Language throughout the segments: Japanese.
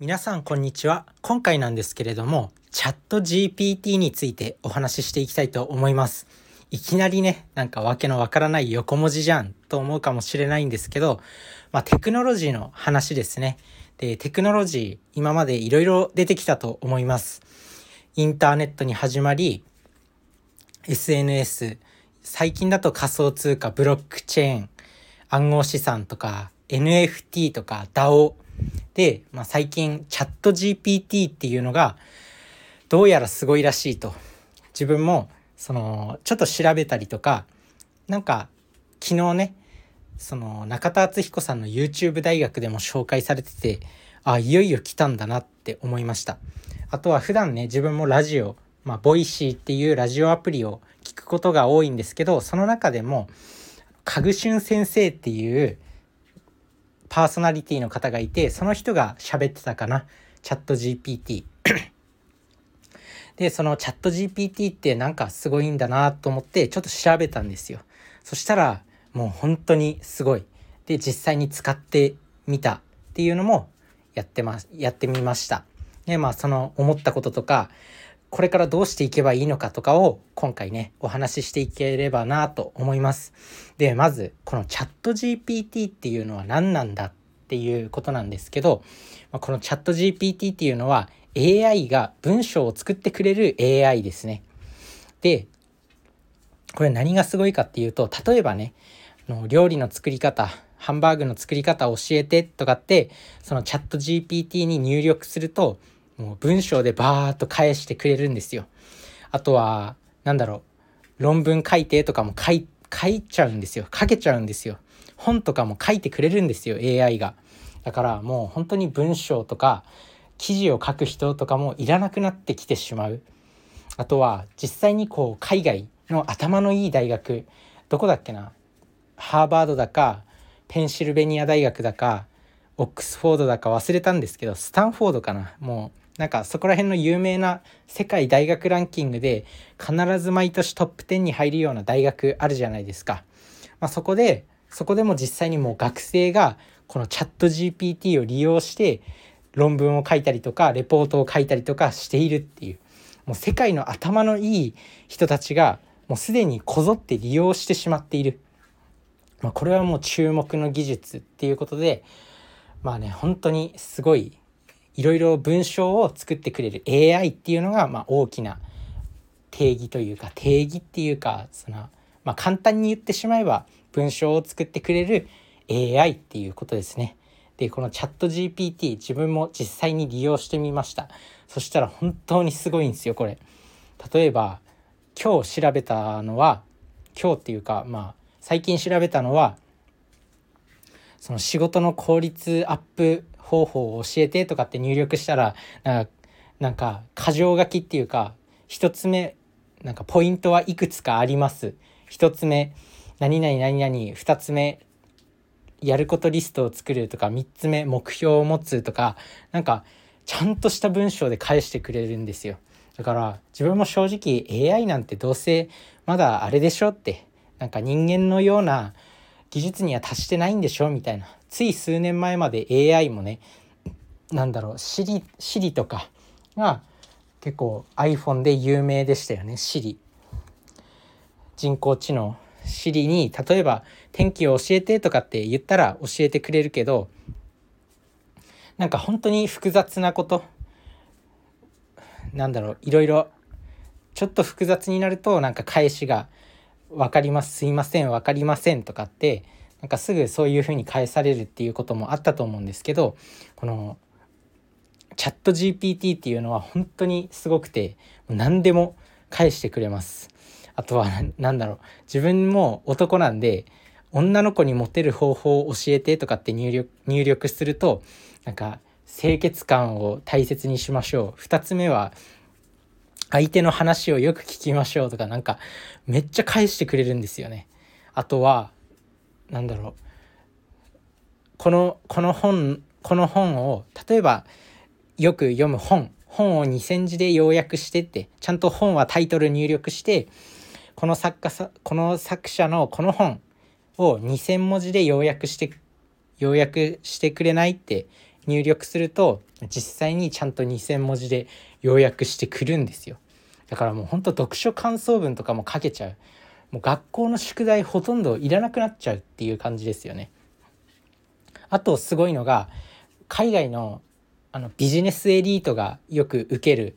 皆さんこんにちは。今回なんですけれども、チャット GPT についてお話ししていきたいと思います。いきなりね、なんかわけのわからない横文字じゃんと思うかもしれないんですけど、まあテクノロジーの話ですね。で、テクノロジー、今までいろいろ出てきたと思います。インターネットに始まり、SNS、最近だと仮想通貨、ブロックチェーン、暗号資産とか、NFT とか DAO で、まあ、最近チャット GPT っていうのがどうやらすごいらしいと。自分もそのちょっと調べたりとかなんか昨日ねその中田敦彦さんの YouTube 大学でも紹介されててあいよいよ来たんだなって思いました。あとは普段ね自分もラジオまあ Voicy っていうラジオアプリを聞くことが多いんですけどその中でもかぐしゅん先生っていうパーソナリティの方がいてその人が喋ってたかな。チャット GPT でそのチャット GPT ってなんかすごいんだなと思ってちょっと調べたんですよ。そしたらもう本当にすごい。で実際に使ってみたっていうのもやってますやってみました。でまあその思ったこととかこれからどうしていけばいいのかとかを今回ねお話ししていければなと思います。でまずこのチャット GPT っていうのは何なんだっていうことなんですけどこのチャット GPT っていうのは AI が文章を作ってくれる AI ですね。でこれ何がすごいかっていうと例えばねの料理の作り方ハンバーグの作り方を教えてとかってそのチャット GPT に入力するともう文章でバーっと返してくれるんですよ。あとは、なんだろう、論文書いてとかも書い書いちゃうんですよ。書けちゃうんですよ。本とかも書いてくれるんですよ、AI が。だからもう本当に文章とか記事を書く人とかもいらなくなってきてしまう。あとは実際にこう海外の頭のいい大学、どこだっけなハーバードだか、ペンシルベニア大学だか、オックスフォードだか忘れたんですけど、スタンフォードかなもうなんかそこら辺の有名な世界大学ランキングで必ず毎年トップ10に入るような大学あるじゃないですか。まあ、そこでそこでも実際にもう学生がこのチャット GPT を利用して論文を書いたりとかレポートを書いたりとかしているっていうもう世界の頭のいい人たちがもうすでにこぞって利用してしまっている、まあ、これはもう注目の技術っていうことでまあね本当にすごいいろいろ文章を作ってくれる AI っていうのが、まあ、大きな定義というか定義っていうかその、まあ、簡単に言ってしまえば文章を作ってくれる AI っていうことですね。でこのチャット GPT 自分も実際に利用してみましたそしたら本当にすごいんですよこれ例えば今日調べたのは今日っていうかまあ最近調べたのはその仕事の効率アップ方法を教えてとかって入力したらなんかなんか箇条書きっていうか1つ目なんかポイントはいくつかあります。1つ目何々何々2つ目やることリストを作るとか3つ目目標を持つとかなんかちゃんとした文章で返してくれるんですよ。だから自分も正直 AI なんてどうせまだあれでしょってなんか人間のような技術には達してないんでしょみたいな。つい数年前まで AI もねなんだろう Siri, Siri とかが結構 iPhone で有名でしたよね Siri 人工知能。Siri に例えば天気を教えてとかって言ったら教えてくれるけどなんか本当に複雑なこと。なんだろういろいろちょっと複雑になるとなんか返しが分かりますすいません分かりませんとかってなんかすぐそういうふうに返されるっていうこともあったと思うんですけどこのチャット GPT っていうのは本当にすごくて何でも返してくれます。あとは何だろう自分も男なんで女の子にモテる方法を教えてとかって入力入力するとなんか清潔感を大切にしましょう2つ目は相手の話をよく聞きましょうとかなんかめっちゃ返してくれるんですよね。あとはなんだろう。このこの本この本を例えばよく読む本。本を2,000字で要約してってちゃんと本はタイトル入力してこの作家さこの作者のこの本を2,000文字で要約して要約してくれないって入力すると実際にちゃんと2,000文字で要約してくるんですよ。だからもうほんと読書感想文とかも書けちゃう。もう学校の宿題ほとんどいらなくなっちゃうっていう感じですよね。あとすごいのが海外のあのビジネスエリートがよく受ける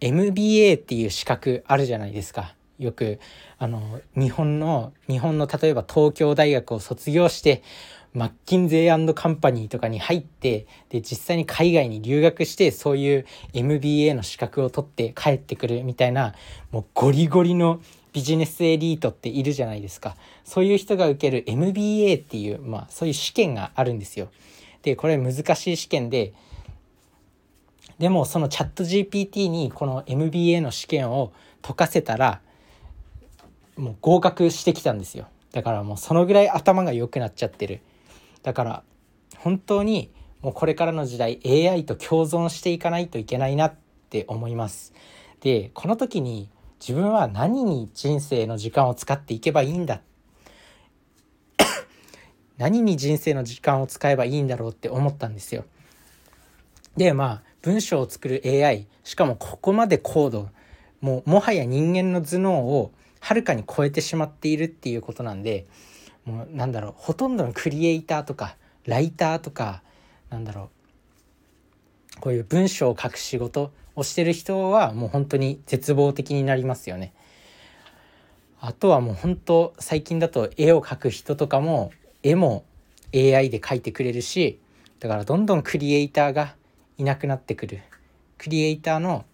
MBA っていう資格あるじゃないですか。よくあの日本の日本の例えば東京大学を卒業してマッキンゼーカンパニーとかに入ってで実際に海外に留学してそういう MBA の資格を取って帰ってくるみたいなもうゴリゴリのビジネスエリートっているじゃないですかそういう人が受ける MBA っていう、まあ、そういう試験があるんですよ。でこれ難しい試験ででもそのチャット GPT にこの MBA の試験を解かせたらもう合格してきたんですよだからもうそのぐらい頭が良くなっちゃってるだから本当にもうこれからの時代 AI と共存していかないといけないなって思います。でこの時に自分は何に人生の時間を使っていけばいいんだ？何に人生の時間を使えばいいんだろうって思ったんですよ。でまあ文章を作る AI しかもここまで高度もうもはや人間の頭脳をはるかに超えてしまっているっていうことなんでもうなんだろうほとんどのクリエイターとかライターとかなんだろうこういう文章を書く仕事をしてる人はもう本当に絶望的になりますよね。あとはもう本当最近だと絵を描く人とかも絵も AI で描いてくれるしだからどんどんクリエイターがいなくなってくるクリエイターの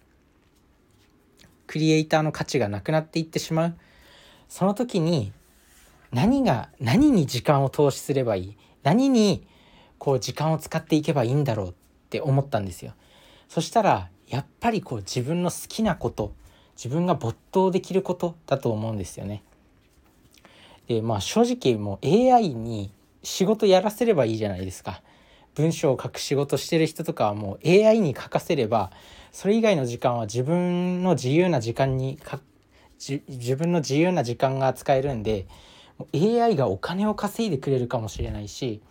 クリエイターの価値がなくなっていってしまうその時に何が何に時間を投資すればいい？何にこう時間を使っていけばいいんだろうって思ったんですよ。そしたらやっぱりこう自分の好きなこと自分が没頭できることだと思うんですよね。でまあ正直もう AI に仕事やらせればいいじゃないですか。文章を書く仕事してる人とかはもう AI に書かせればそれ以外の時間は自分の自由な時間にか自分の自由な時間が使えるんで AI がお金を稼いでくれるかもしれないし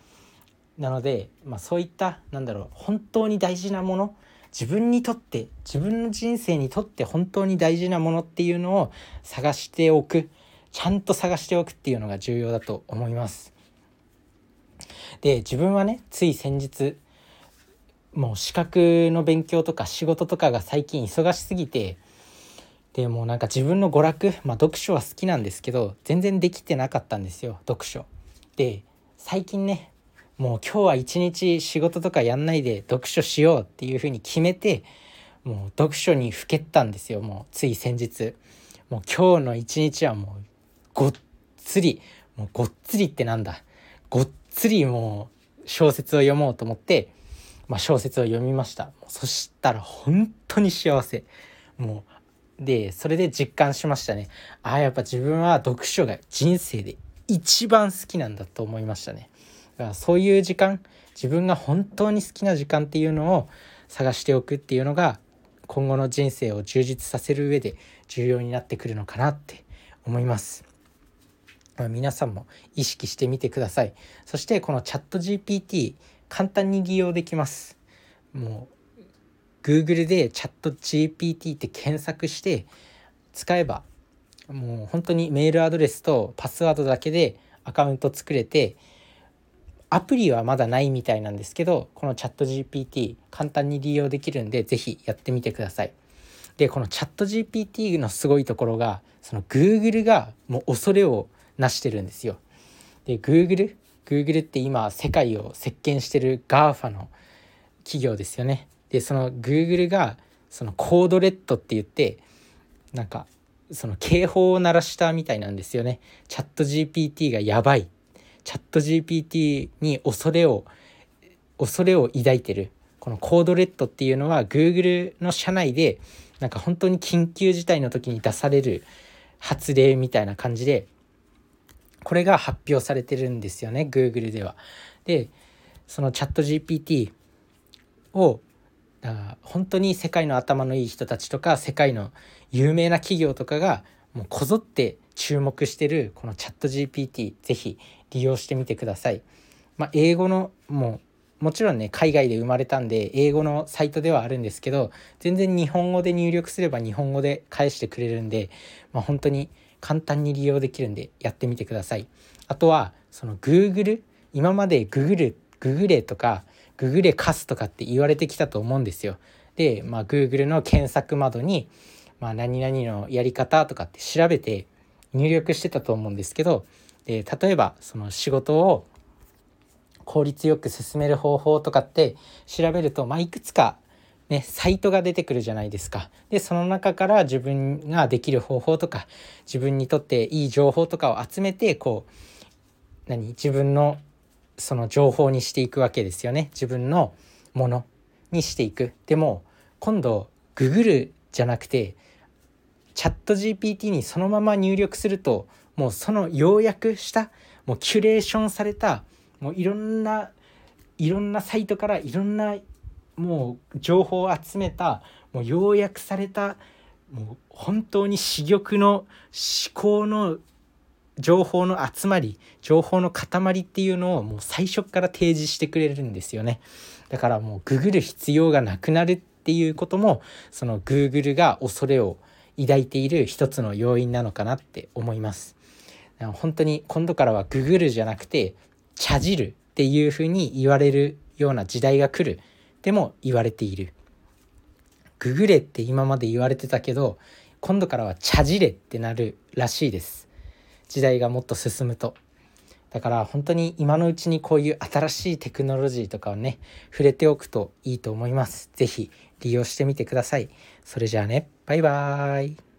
なので、まあ、そういったなんだろう本当に大事なもの自分にとって自分の人生にとって本当に大事なものっていうのを探しておくちゃんと探しておくっていうのが重要だと思います。で自分はねつい先日もう資格の勉強とか仕事とかが最近忙しすぎてでもうなんか自分の娯楽、まあ、読書は好きなんですけど全然できてなかったんですよ読書。で最近ねもう今日は一日仕事とかやんないで読書しようっていうふうに決めてもう読書にふけったんですよ。もうつい先日。もう今日の一日はもうごっつりもうごっつりってなんだ。ごっつりもう小説を読もうと思って、まあ、小説を読みました。そしたら本当に幸せ。もうでそれで実感しましたね。ああやっぱ自分は読書が人生で一番好きなんだと思いましたね。からそういう時間自分が本当に好きな時間っていうのを探しておくっていうのが今後の人生を充実させる上で重要になってくるのかなって思います。ま、皆さんも意識してみてください。そしてこのチャット GPT 簡単に利用できます。もう Google でチャット GPT って検索して使えばもう本当にメールアドレスとパスワードだけでアカウント作れてアプリはまだないみたいなんですけどこのチャット GPT 簡単に利用できるんで是非やってみてください。でこのチャット GPT のすごいところがその Google がもう恐れをなしてるんですよ。で Google Google って今世界を席巻してる GAFA の企業ですよね。でその Google がそのコードレッドって言ってなんかその警報を鳴らしたみたいなんですよね。チャット GPT がやばい。チャット GPT に恐れを恐れを抱いてる。このコードレッドっていうのは Google の社内でなんか本当に緊急事態の時に出される発令みたいな感じでこれが発表されてるんですよね Google では。でそのチャット GPT をだから本当に世界の頭のいい人たちとか世界の有名な企業とかがもうこぞって注目してるこのチャット GPT ぜひ利用してみてください。まあ、英語のもうもちろんね海外で生まれたんで英語のサイトではあるんですけど全然日本語で入力すれば日本語で返してくれるんで、まあ、本当に簡単に利用できるんでやってみてください。あとはその Google 今まで Google ググレとかググレカスとかって言われてきたと思うんですよ。で、まあ、Google の検索窓に、まあ、何々のやり方とかって調べて入力してたと思うんですけどで例えばその仕事を効率よく進める方法とかって調べると、まあ、いくつかね、サイトが出てくるじゃないですか。で、その中から自分ができる方法とか、自分にとっていい情報とかを集めて、こう、何自分のその情報にしていくわけですよね。自分のものにしていく。でも、今度、ググるじゃなくて、チャット GPT にそのまま入力すると、もうその要約した、もうキュレーションされたもういろんないろんなサイトからいろんなもう情報を集めたもう要約されたもう本当に珠玉の思考の情報の集まり情報の塊っていうのをもう最初から提示してくれるんですよね。だからもうググる必要がなくなるっていうこともその Google が恐れを抱いている一つの要因なのかなって思います。本当に今度からはググるじゃなくて茶汁っていうふうに言われるような時代が来る。でも言われている。ググれって今まで言われてたけど今度からは茶汁ってなるらしいです。時代がもっと進むと。だから本当に今のうちにこういう新しいテクノロジーとかをね触れておくといいと思います。是非利用してみてください。それじゃあね。バイバーイ。